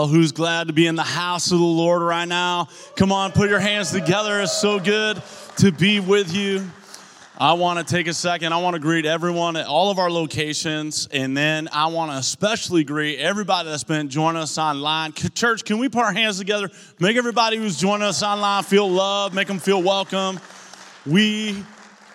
Well, who's glad to be in the house of the Lord right now? Come on, put your hands together. It's so good to be with you. I want to take a second. I want to greet everyone at all of our locations, and then I want to especially greet everybody that's been joining us online. Church, can we put our hands together? Make everybody who's joining us online feel loved, make them feel welcome. We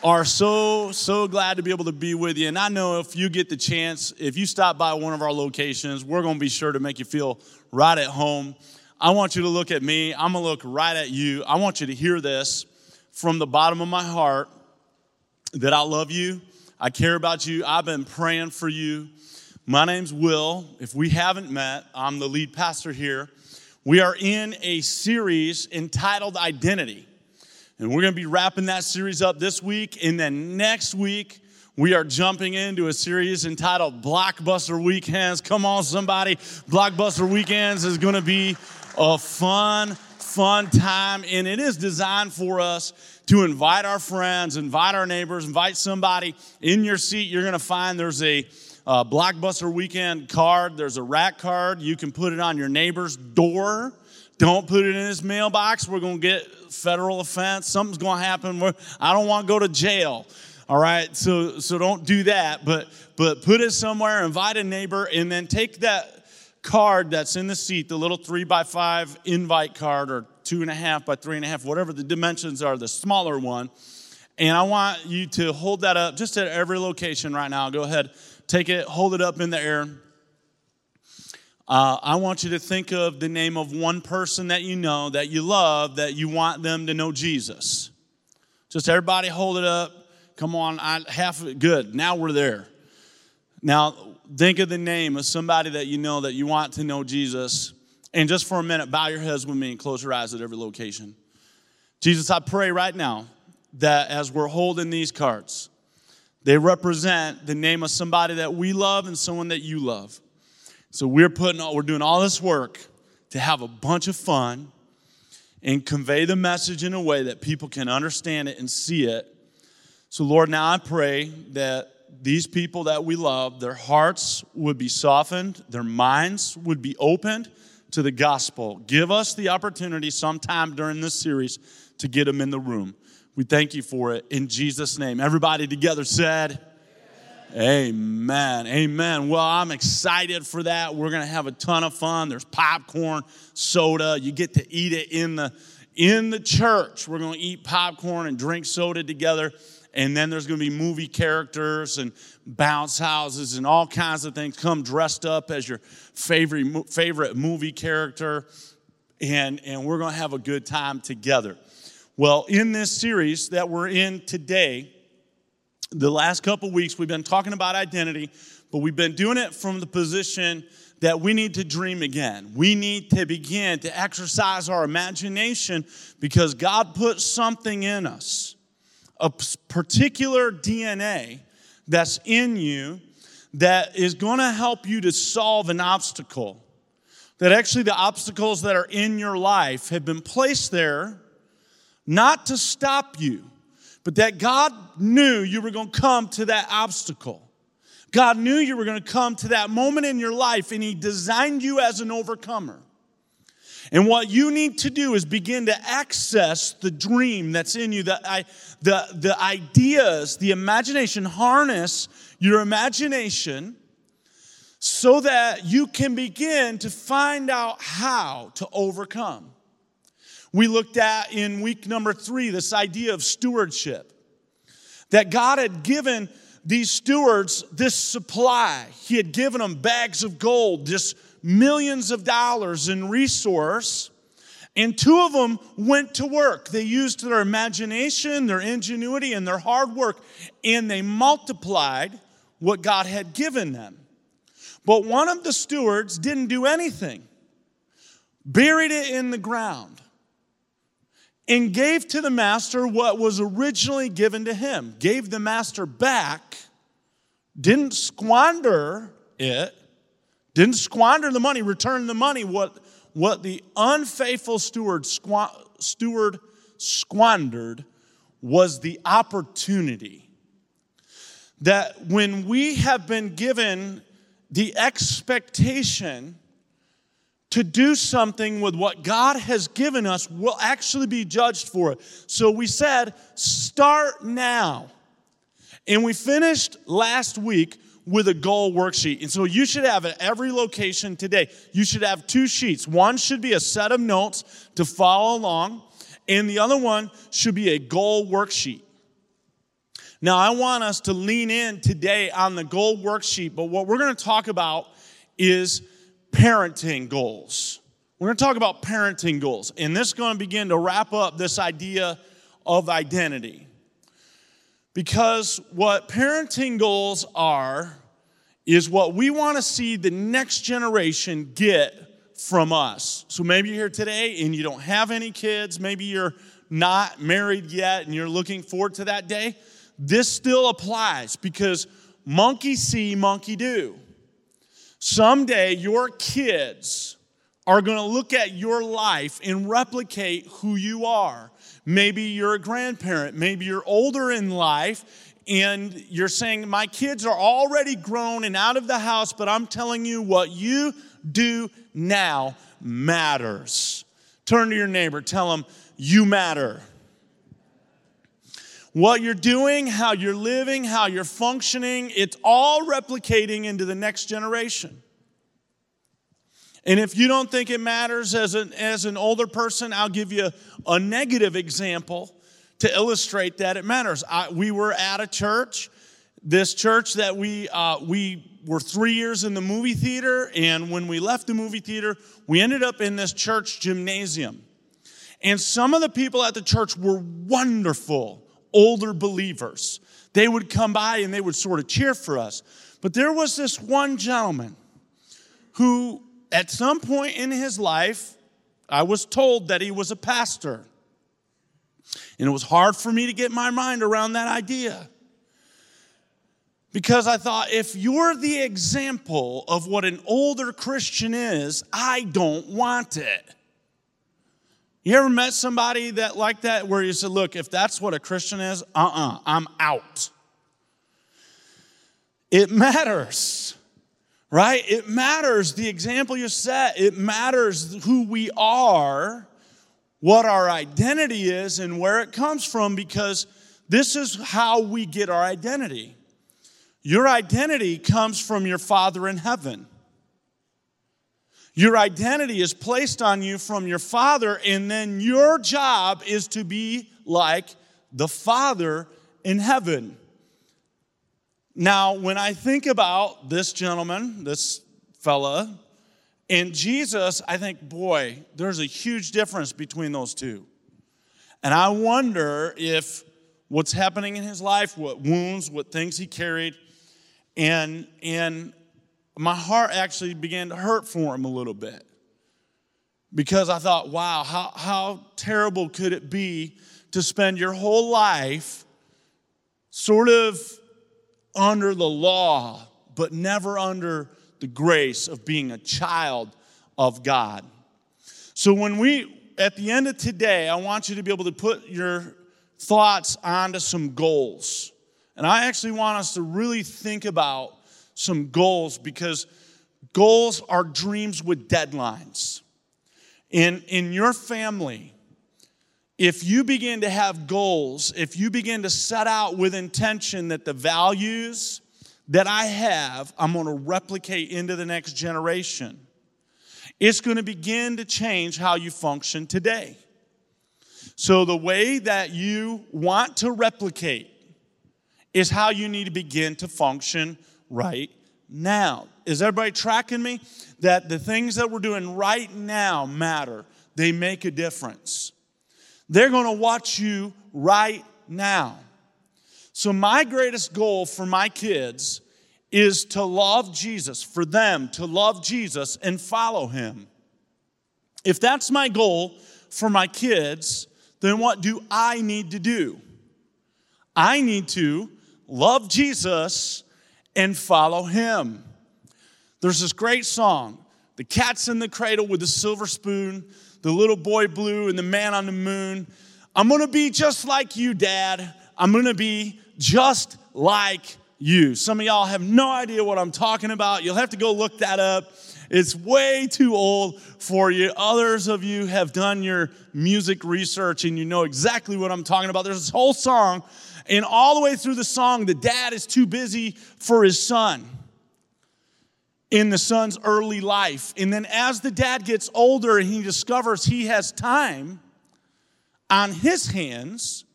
are so, so glad to be able to be with you. And I know if you get the chance, if you stop by one of our locations, we're going to be sure to make you feel right at home. I want you to look at me. I'm going to look right at you. I want you to hear this from the bottom of my heart that I love you. I care about you. I've been praying for you. My name's Will. If we haven't met, I'm the lead pastor here. We are in a series entitled Identity. And we're going to be wrapping that series up this week. And then next week, we are jumping into a series entitled Blockbuster Weekends. Come on, somebody. Blockbuster Weekends is going to be a fun, fun time. And it is designed for us to invite our friends, invite our neighbors, invite somebody in your seat. You're going to find there's a uh, Blockbuster Weekend card, there's a rack card. You can put it on your neighbor's door. Don't put it in his mailbox. We're going to get federal offense. Something's going to happen. I don't want to go to jail. All right, so so don't do that. But but put it somewhere. Invite a neighbor, and then take that card that's in the seat, the little three by five invite card, or two and a half by three and a half, whatever the dimensions are, the smaller one. And I want you to hold that up just at every location right now. Go ahead, take it, hold it up in the air. Uh, I want you to think of the name of one person that you know, that you love, that you want them to know Jesus. Just everybody hold it up. Come on, I, half. Good. Now we're there. Now think of the name of somebody that you know that you want to know Jesus. And just for a minute, bow your heads with me and close your eyes at every location. Jesus, I pray right now that as we're holding these cards, they represent the name of somebody that we love and someone that you love. So we're putting all, we're doing all this work to have a bunch of fun and convey the message in a way that people can understand it and see it. So Lord, now I pray that these people that we love, their hearts would be softened, their minds would be opened to the gospel. Give us the opportunity sometime during this series to get them in the room. We thank you for it in Jesus' name. Everybody together said, Amen. Amen. Well, I'm excited for that. We're going to have a ton of fun. There's popcorn, soda. You get to eat it in the in the church. We're going to eat popcorn and drink soda together. And then there's going to be movie characters and bounce houses and all kinds of things. Come dressed up as your favorite favorite movie character and and we're going to have a good time together. Well, in this series that we're in today, the last couple weeks we've been talking about identity, but we've been doing it from the position that we need to dream again. We need to begin to exercise our imagination because God put something in us, a particular DNA that's in you that is going to help you to solve an obstacle. That actually, the obstacles that are in your life have been placed there not to stop you but that God knew you were going to come to that obstacle. God knew you were going to come to that moment in your life, and He designed you as an overcomer. And what you need to do is begin to access the dream that's in you, the, the, the ideas, the imagination, harness your imagination so that you can begin to find out how to overcome. We looked at in week number three this idea of stewardship. That God had given these stewards this supply. He had given them bags of gold, just millions of dollars in resource. And two of them went to work. They used their imagination, their ingenuity, and their hard work, and they multiplied what God had given them. But one of the stewards didn't do anything, buried it in the ground and gave to the master what was originally given to him, gave the master back, didn't squander it, didn't squander the money, returned the money. What, what the unfaithful steward, squ- steward squandered was the opportunity that when we have been given the expectation to do something with what God has given us will actually be judged for it. So we said, start now. And we finished last week with a goal worksheet. And so you should have at every location today, you should have two sheets. One should be a set of notes to follow along, and the other one should be a goal worksheet. Now, I want us to lean in today on the goal worksheet, but what we're going to talk about is parenting goals. We're going to talk about parenting goals, and this is going to begin to wrap up this idea of identity. Because what parenting goals are is what we want to see the next generation get from us. So maybe you're here today and you don't have any kids, maybe you're not married yet and you're looking forward to that day. This still applies because monkey see, monkey do. Someday your kids are going to look at your life and replicate who you are. Maybe you're a grandparent, maybe you're older in life and you're saying, My kids are already grown and out of the house, but I'm telling you what you do now matters. Turn to your neighbor, tell them, You matter. What you're doing, how you're living, how you're functioning, it's all replicating into the next generation. And if you don't think it matters as an, as an older person, I'll give you a negative example to illustrate that it matters. I, we were at a church, this church that we, uh, we were three years in the movie theater, and when we left the movie theater, we ended up in this church gymnasium. And some of the people at the church were wonderful older believers. They would come by and they would sort of cheer for us. But there was this one gentleman who at some point in his life, I was told that he was a pastor. And it was hard for me to get my mind around that idea. Because I thought, if you're the example of what an older Christian is, I don't want it. You ever met somebody that like that where you said, look, if that's what a Christian is, uh-uh, I'm out. It matters right? It matters the example you set, it matters who we are, what our identity is, and where it comes from because this is how we get our identity. Your identity comes from your Father in heaven. Your identity is placed on you from your Father, and then your job is to be like the Father in heaven. Now, when I think about this gentleman, this fella, and Jesus, I think, boy, there's a huge difference between those two. And I wonder if what's happening in his life, what wounds, what things he carried, and, and my heart actually began to hurt for him a little bit. Because I thought, wow, how, how terrible could it be to spend your whole life sort of under the law, but never under the grace of being a child of God. So, when we, at the end of today, I want you to be able to put your thoughts onto some goals. And I actually want us to really think about some goals because goals are dreams with deadlines. In, in your family, if you begin to have goals, if you begin to set out with intention that the values that I have, I'm going to replicate into the next generation, it's going to begin to change how you function today. So, the way that you want to replicate is how you need to begin to function right now. Is everybody tracking me? That the things that we're doing right now matter, they make a difference. They're going to watch you right now. So, my greatest goal for my kids is to love Jesus, for them to love Jesus and follow him. If that's my goal for my kids, then what do I need to do? I need to love Jesus and follow him. There's this great song, The Cat's in the Cradle with the Silver Spoon the little boy blue and the man on the moon. I'm gonna be just like you, Dad. I'm gonna be just like you. Some of y'all have no idea what I'm talking about. You'll have to go look that up. It's way too old for you. Others of you have done your music research and you know exactly what I'm talking about. There's this whole song, and all the way through the song, the dad is too busy for his son in the son's early life. And then as the dad gets older and he discovers he has time on his hands,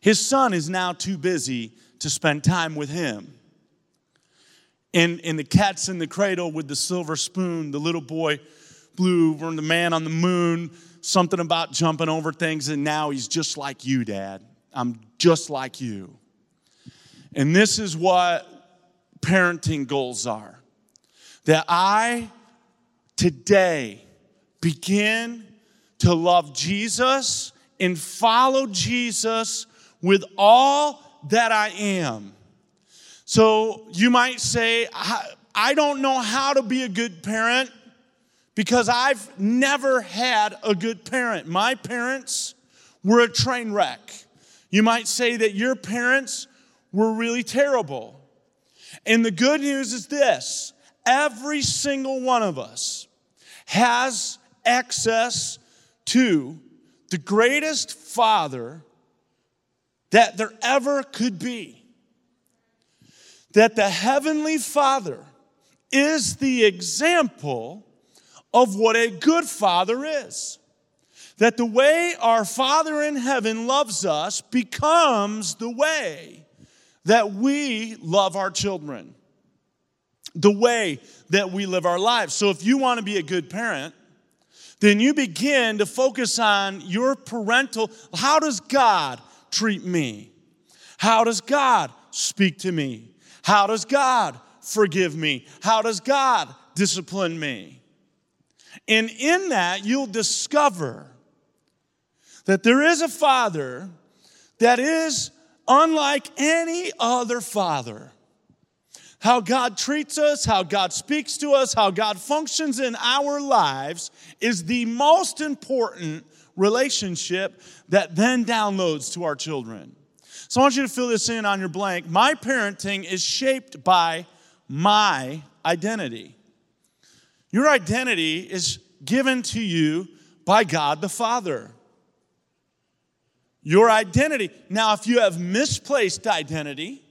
his son is now too busy to spend time with him. And, and the cat's in the cradle with the silver spoon, the little boy blue, from the man on the moon, something about jumping over things, and now he's just like you, Dad. I'm just like you. And this is what parenting goals are that I today begin to love Jesus and follow Jesus with all that I am. So you might say, I don't know how to be a good parent because I've never had a good parent. My parents were a train wreck. You might say that your parents were really terrible. And the good news is this every single one of us has access to the greatest father that there ever could be. That the Heavenly Father is the example of what a good father is. That the way our Father in heaven loves us becomes the way that we love our children the way that we live our lives. So if you want to be a good parent, then you begin to focus on your parental how does God treat me? How does God speak to me? How does God forgive me? How does God discipline me? And in that, you'll discover that there is a father that is unlike any other father how God treats us, how God speaks to us, how God functions in our lives is the most important relationship that then downloads to our children. So I want you to fill this in on your blank. My parenting is shaped by my identity. Your identity is given to you by God the Father. Your identity. Now, if you have misplaced identity,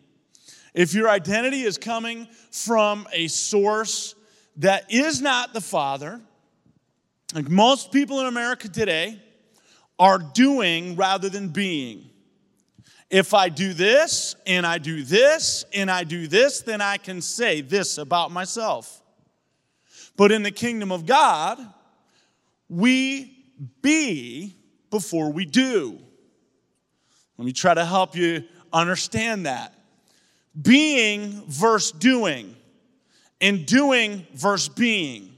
if your identity is coming from a source that is not the Father, like most people in America today are doing rather than being. If I do this and I do this and I do this, then I can say this about myself. But in the kingdom of God, we be before we do. Let me try to help you understand that being versus doing, and doing versus being.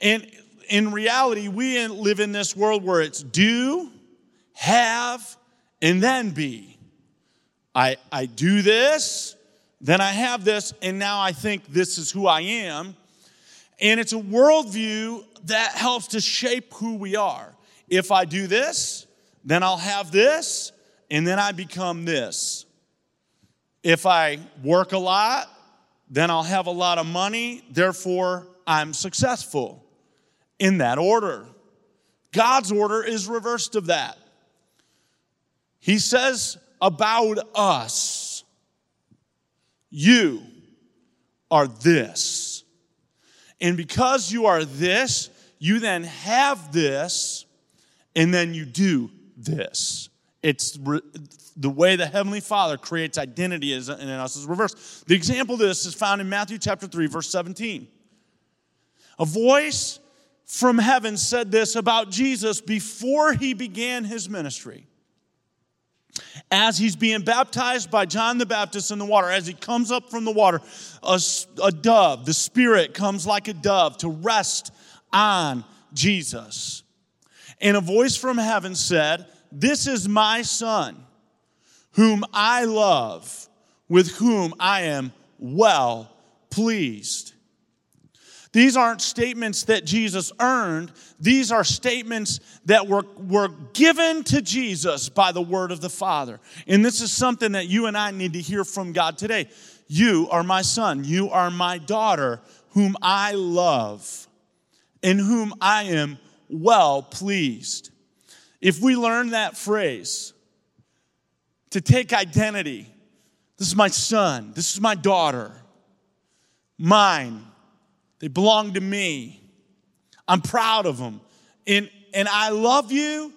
And in reality, we live in this world where it's do, have, and then be. I, I do this, then I have this, and now I think this is who I am. And it's a worldview that helps to shape who we are. If I do this, then I'll have this, and then I become this. If I work a lot, then I'll have a lot of money, therefore, I'm successful. In that order. God's order is reversed of that. He says about us, you are this. And because you are this, you then have this, and then you do this. It's re- the way the Heavenly Father creates identity in us is reversed. The example of this is found in Matthew chapter 3, verse 17. A voice from heaven said this about Jesus before he began his ministry. As he's being baptized by John the Baptist in the water, as he comes up from the water, a, a dove, the Spirit comes like a dove to rest on Jesus. And a voice from heaven said, This is my son whom I love, with whom I am well pleased. These aren't statements that Jesus earned. These are statements that were, were given to Jesus by the word of the Father. And this is something that you and I need to hear from God today. You are my son. You are my daughter, whom I love, in whom I am well pleased. If we learn that phrase, to take identity, this is my son, this is my daughter, mine, they belong to me. I'm proud of them. And, and I love you,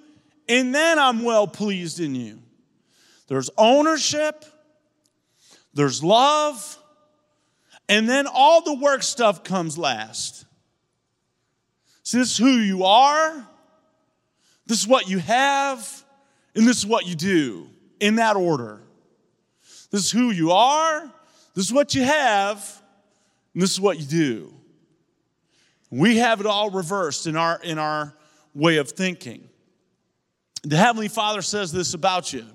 and then I'm well pleased in you. There's ownership, there's love, and then all the work stuff comes last. See, this is who you are, this is what you have, and this is what you do in that order. This is who you are, this is what you have, and this is what you do. We have it all reversed in our, in our way of thinking. The Heavenly Father says this about you.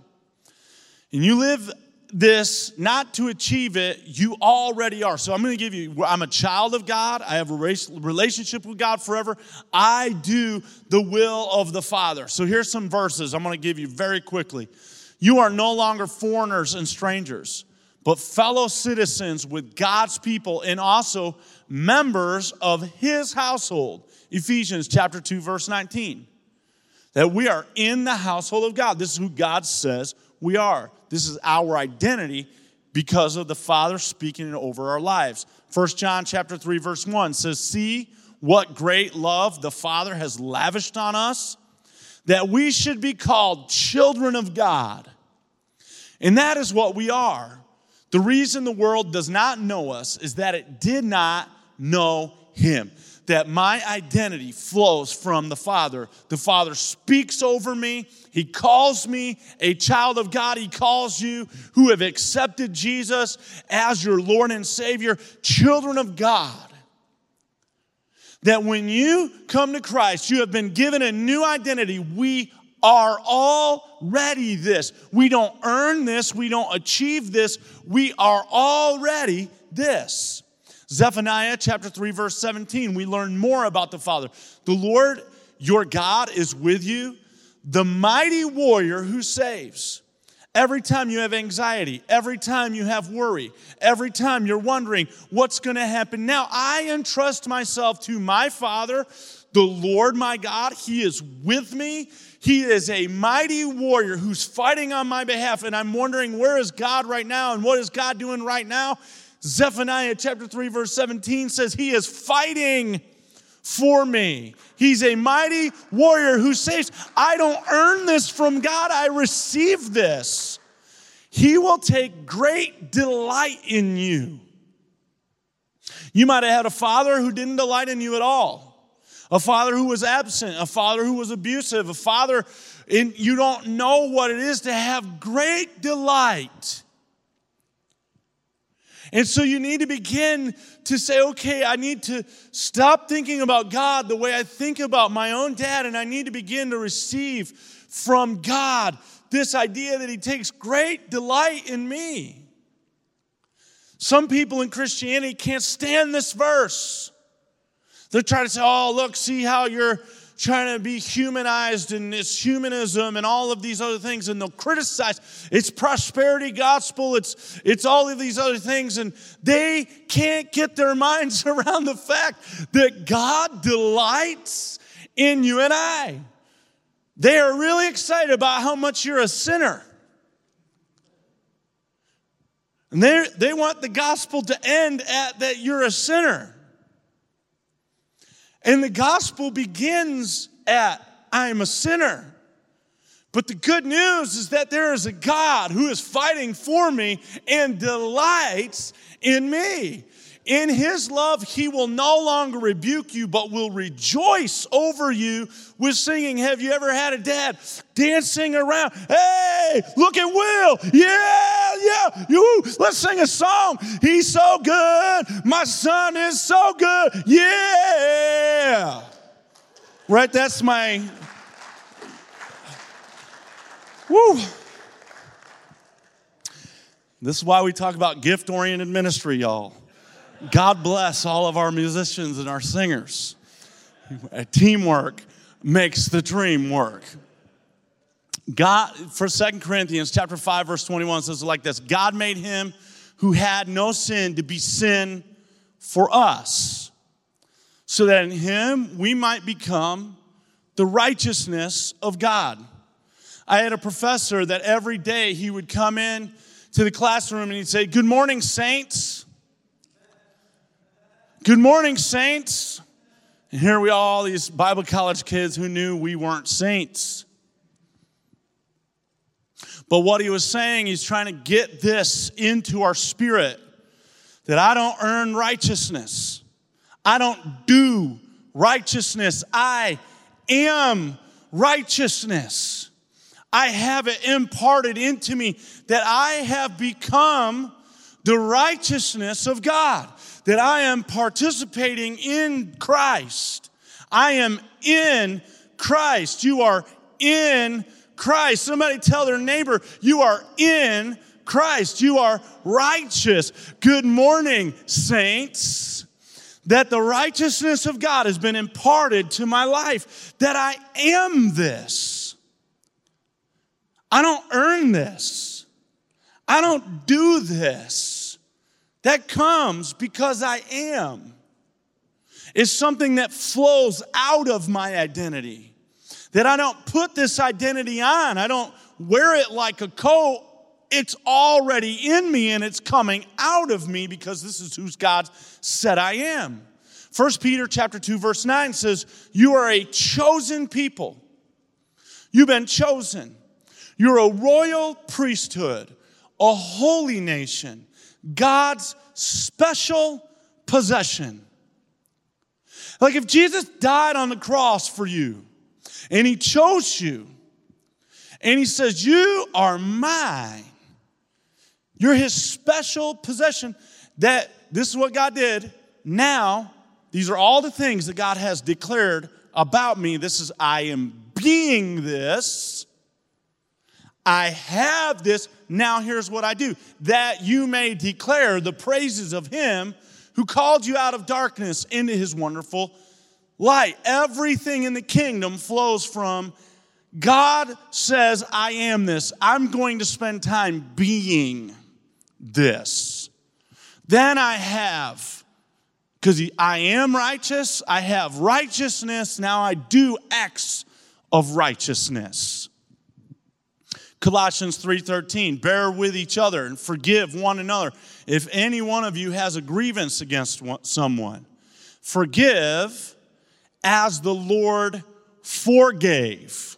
And you live this not to achieve it, you already are. So I'm going to give you, I'm a child of God. I have a relationship with God forever. I do the will of the Father. So here's some verses I'm going to give you very quickly. You are no longer foreigners and strangers, but fellow citizens with God's people and also members of his household. Ephesians chapter 2 verse 19. That we are in the household of God. This is who God says we are. This is our identity because of the Father speaking over our lives. 1 John chapter 3 verse 1 says, "See what great love the Father has lavished on us that we should be called children of God." And that is what we are. The reason the world does not know us is that it did not know him that my identity flows from the Father. The Father speaks over me. He calls me a child of God. He calls you who have accepted Jesus as your Lord and Savior, children of God. That when you come to Christ, you have been given a new identity. We are already this. We don't earn this, we don't achieve this. We are already this. Zephaniah chapter 3, verse 17, we learn more about the Father. The Lord your God is with you, the mighty warrior who saves. Every time you have anxiety, every time you have worry, every time you're wondering what's going to happen now, I entrust myself to my Father, the Lord my God. He is with me. He is a mighty warrior who's fighting on my behalf. And I'm wondering, where is God right now? And what is God doing right now? Zephaniah chapter 3, verse 17 says, He is fighting for me. He's a mighty warrior who saves. I don't earn this from God, I receive this. He will take great delight in you. You might have had a father who didn't delight in you at all, a father who was absent, a father who was abusive, a father, and you don't know what it is to have great delight and so you need to begin to say, okay, I need to stop thinking about God the way I think about my own dad, and I need to begin to receive from God this idea that He takes great delight in me. Some people in Christianity can't stand this verse. They're trying to say, oh, look, see how you're trying to be humanized and it's humanism and all of these other things and they'll criticize. It's prosperity gospel it's it's all of these other things and they can't get their minds around the fact that God delights in you and I. They are really excited about how much you're a sinner. And they they want the gospel to end at that you're a sinner and the gospel begins at, I'm a sinner. But the good news is that there is a God who is fighting for me and delights in me. In his love, he will no longer rebuke you, but will rejoice over you with singing. Have you ever had a dad dancing around? Hey, look at Will. Yeah, yeah. You, let's sing a song. He's so good. My son is so good. Yeah. Right? That's my. Woo. This is why we talk about gift oriented ministry, y'all. God bless all of our musicians and our singers. Teamwork makes the dream work. God, for Second Corinthians chapter 5, verse 21 says like this God made him who had no sin to be sin for us, so that in him we might become the righteousness of God. I had a professor that every day he would come in to the classroom and he'd say, Good morning, saints. Good morning, saints. And here we are, all these Bible college kids who knew we weren't saints. But what he was saying, he's trying to get this into our spirit that I don't earn righteousness. I don't do righteousness. I am righteousness. I have it imparted into me that I have become the righteousness of God, that I am participating in Christ. I am in Christ. You are in Christ. Somebody tell their neighbor, you are in Christ. You are righteous. Good morning, saints. That the righteousness of God has been imparted to my life, that I am this. I don't earn this. I don't do this. That comes because I am. It's something that flows out of my identity. That I don't put this identity on, I don't wear it like a coat. It's already in me and it's coming out of me because this is who God said I am. 1 Peter chapter 2 verse 9 says, "You are a chosen people. You've been chosen. You're a royal priesthood, a holy nation, God's special possession." Like if Jesus died on the cross for you, and He chose you. And He says, You are mine. You're His special possession. That this is what God did. Now, these are all the things that God has declared about me. This is, I am being this. I have this. Now, here's what I do that you may declare the praises of Him who called you out of darkness into His wonderful light. Everything in the kingdom flows from God says, I am this. I'm going to spend time being this. Then I have, because I am righteous, I have righteousness. Now I do acts of righteousness. Colossians 3:13 bear with each other and forgive one another if any one of you has a grievance against someone forgive as the Lord forgave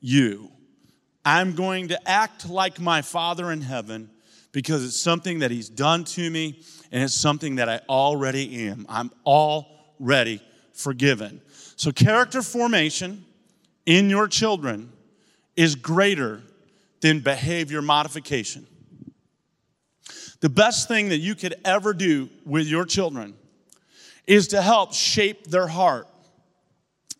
you. I'm going to act like my Father in heaven because it's something that He's done to me and it's something that I already am. I'm already forgiven. So, character formation in your children is greater than behavior modification. The best thing that you could ever do with your children is to help shape their heart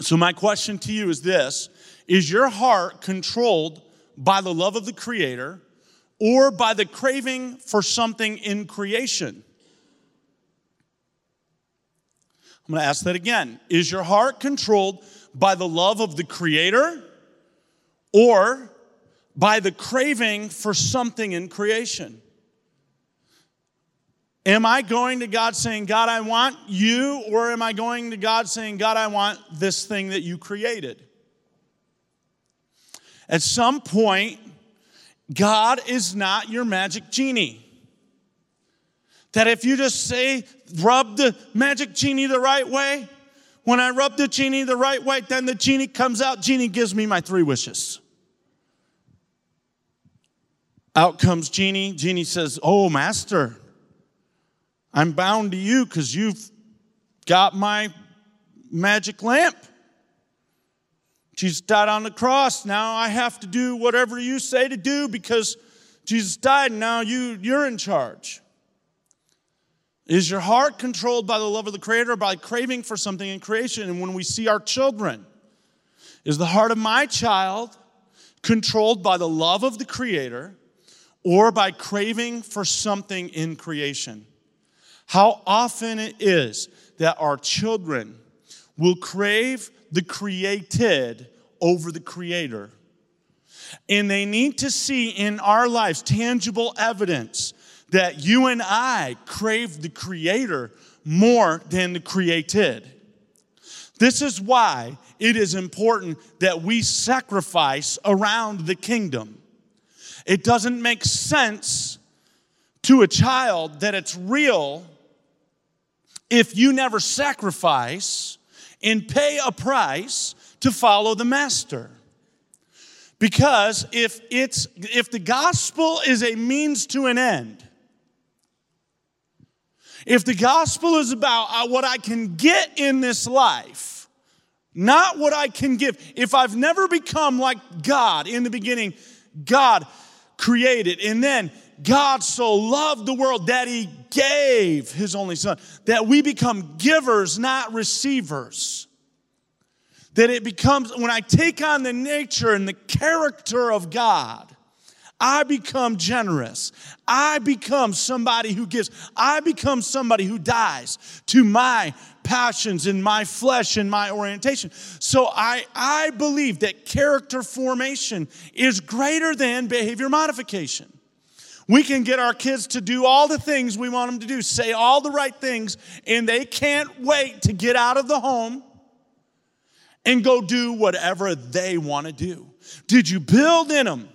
so, my question to you is this Is your heart controlled by the love of the Creator or by the craving for something in creation? I'm going to ask that again. Is your heart controlled by the love of the Creator or by the craving for something in creation? Am I going to God saying, God, I want you, or am I going to God saying, God, I want this thing that you created? At some point, God is not your magic genie. That if you just say, rub the magic genie the right way, when I rub the genie the right way, then the genie comes out, genie gives me my three wishes. Out comes genie, genie says, Oh, master, I'm bound to you because you've got my magic lamp. Jesus died on the cross. Now I have to do whatever you say to do because Jesus died and now you, you're in charge. Is your heart controlled by the love of the Creator, by craving for something in creation? And when we see our children, is the heart of my child controlled by the love of the Creator or by craving for something in creation? How often it is that our children will crave the created over the creator. And they need to see in our lives tangible evidence that you and I crave the creator more than the created. This is why it is important that we sacrifice around the kingdom. It doesn't make sense to a child that it's real if you never sacrifice and pay a price to follow the master. Because if it's if the gospel is a means to an end, if the gospel is about uh, what I can get in this life, not what I can give, if I've never become like God in the beginning, God created, and then God so loved the world that he gave his only son, that we become givers, not receivers. That it becomes, when I take on the nature and the character of God, I become generous. I become somebody who gives. I become somebody who dies to my passions and my flesh and my orientation. So I, I believe that character formation is greater than behavior modification. We can get our kids to do all the things we want them to do, say all the right things, and they can't wait to get out of the home and go do whatever they want to do. Did you build in them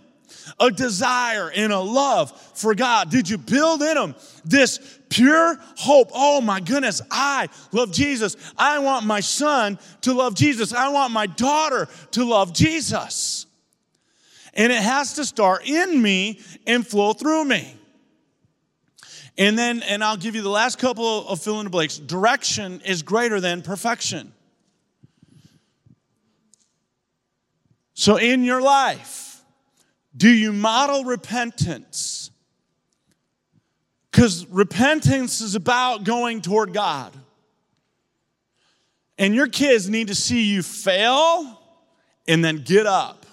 a desire and a love for God? Did you build in them this pure hope? Oh my goodness, I love Jesus. I want my son to love Jesus. I want my daughter to love Jesus. And it has to start in me and flow through me. And then, and I'll give you the last couple of fill in the blanks. Direction is greater than perfection. So, in your life, do you model repentance? Because repentance is about going toward God. And your kids need to see you fail and then get up.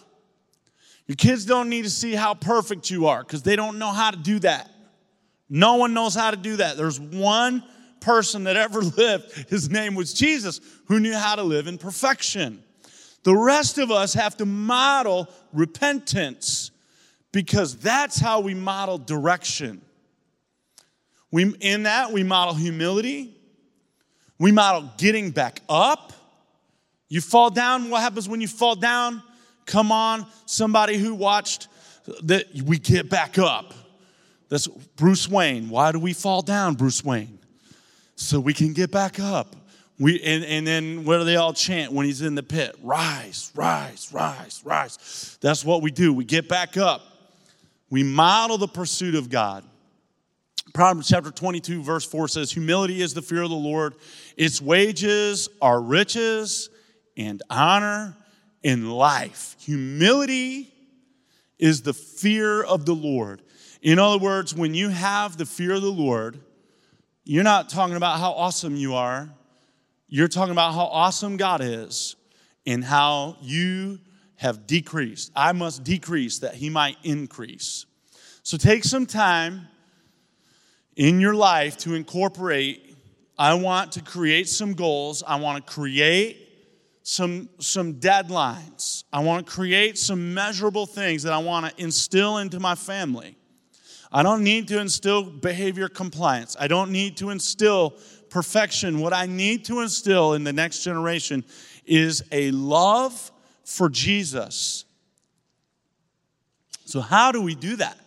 Your kids don't need to see how perfect you are because they don't know how to do that. No one knows how to do that. There's one person that ever lived, his name was Jesus, who knew how to live in perfection. The rest of us have to model repentance because that's how we model direction. We, in that, we model humility. We model getting back up. You fall down, what happens when you fall down? Come on, somebody who watched that we get back up. That's Bruce Wayne. Why do we fall down, Bruce Wayne? So we can get back up. We, and, and then what do they all chant when he's in the pit? Rise, rise, rise, rise. That's what we do. We get back up. We model the pursuit of God. Proverbs chapter 22, verse 4 says, Humility is the fear of the Lord. Its wages are riches and honor in life. Humility is the fear of the Lord. In other words, when you have the fear of the Lord, you're not talking about how awesome you are. You're talking about how awesome God is and how you have decreased. I must decrease that He might increase. So take some time in your life to incorporate. I want to create some goals. I want to create some, some deadlines. I want to create some measurable things that I want to instill into my family. I don't need to instill behavior compliance. I don't need to instill perfection. What I need to instill in the next generation is a love for Jesus. So, how do we do that?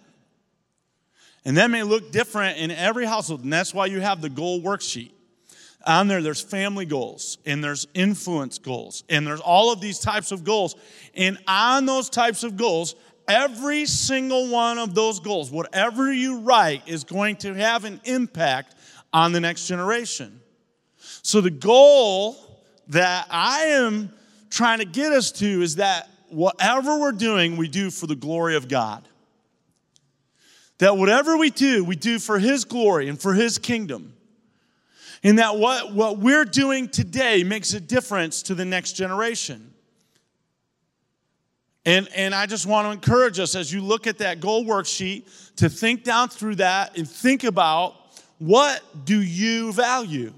And that may look different in every household, and that's why you have the goal worksheet. On there, there's family goals, and there's influence goals, and there's all of these types of goals. And on those types of goals, every single one of those goals, whatever you write, is going to have an impact on the next generation. So, the goal that I am trying to get us to is that whatever we're doing, we do for the glory of God. That whatever we do, we do for His glory and for His kingdom. And that what, what we're doing today makes a difference to the next generation. And, and I just want to encourage us as you look at that goal worksheet to think down through that and think about what do you value?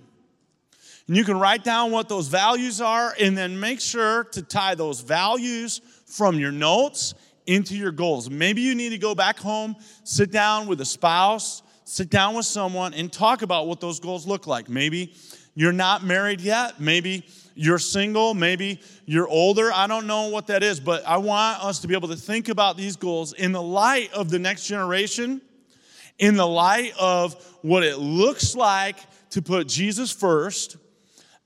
And you can write down what those values are and then make sure to tie those values from your notes into your goals. Maybe you need to go back home, sit down with a spouse, sit down with someone and talk about what those goals look like. Maybe you're not married yet. Maybe you're single. Maybe you're older. I don't know what that is, but I want us to be able to think about these goals in the light of the next generation, in the light of what it looks like to put Jesus first,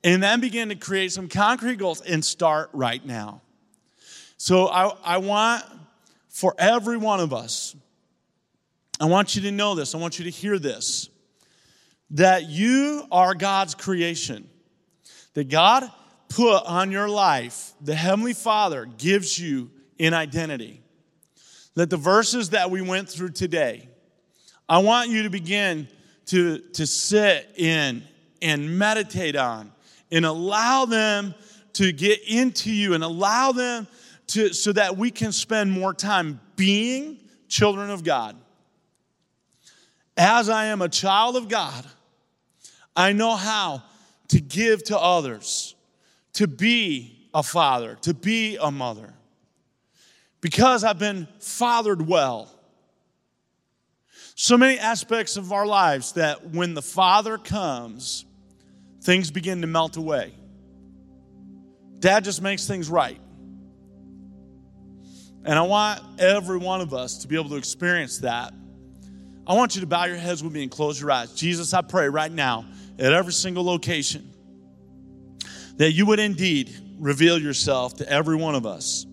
and then begin to create some concrete goals and start right now. So I, I want for every one of us, I want you to know this, I want you to hear this that you are God's creation, that God put on your life, the Heavenly Father gives you an identity. That the verses that we went through today, I want you to begin to, to sit in and meditate on and allow them to get into you and allow them to so that we can spend more time being children of God. As I am a child of God, I know how to give to others, to be a father, to be a mother. Because I've been fathered well. So many aspects of our lives that when the Father comes, things begin to melt away. Dad just makes things right. And I want every one of us to be able to experience that. I want you to bow your heads with me and close your eyes. Jesus, I pray right now at every single location that you would indeed reveal yourself to every one of us.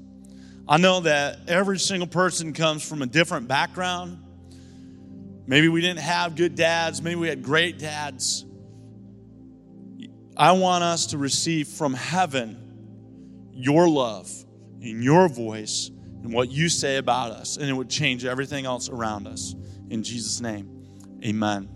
I know that every single person comes from a different background. Maybe we didn't have good dads, maybe we had great dads. I want us to receive from heaven your love and your voice and what you say about us, and it would change everything else around us. In Jesus' name, amen.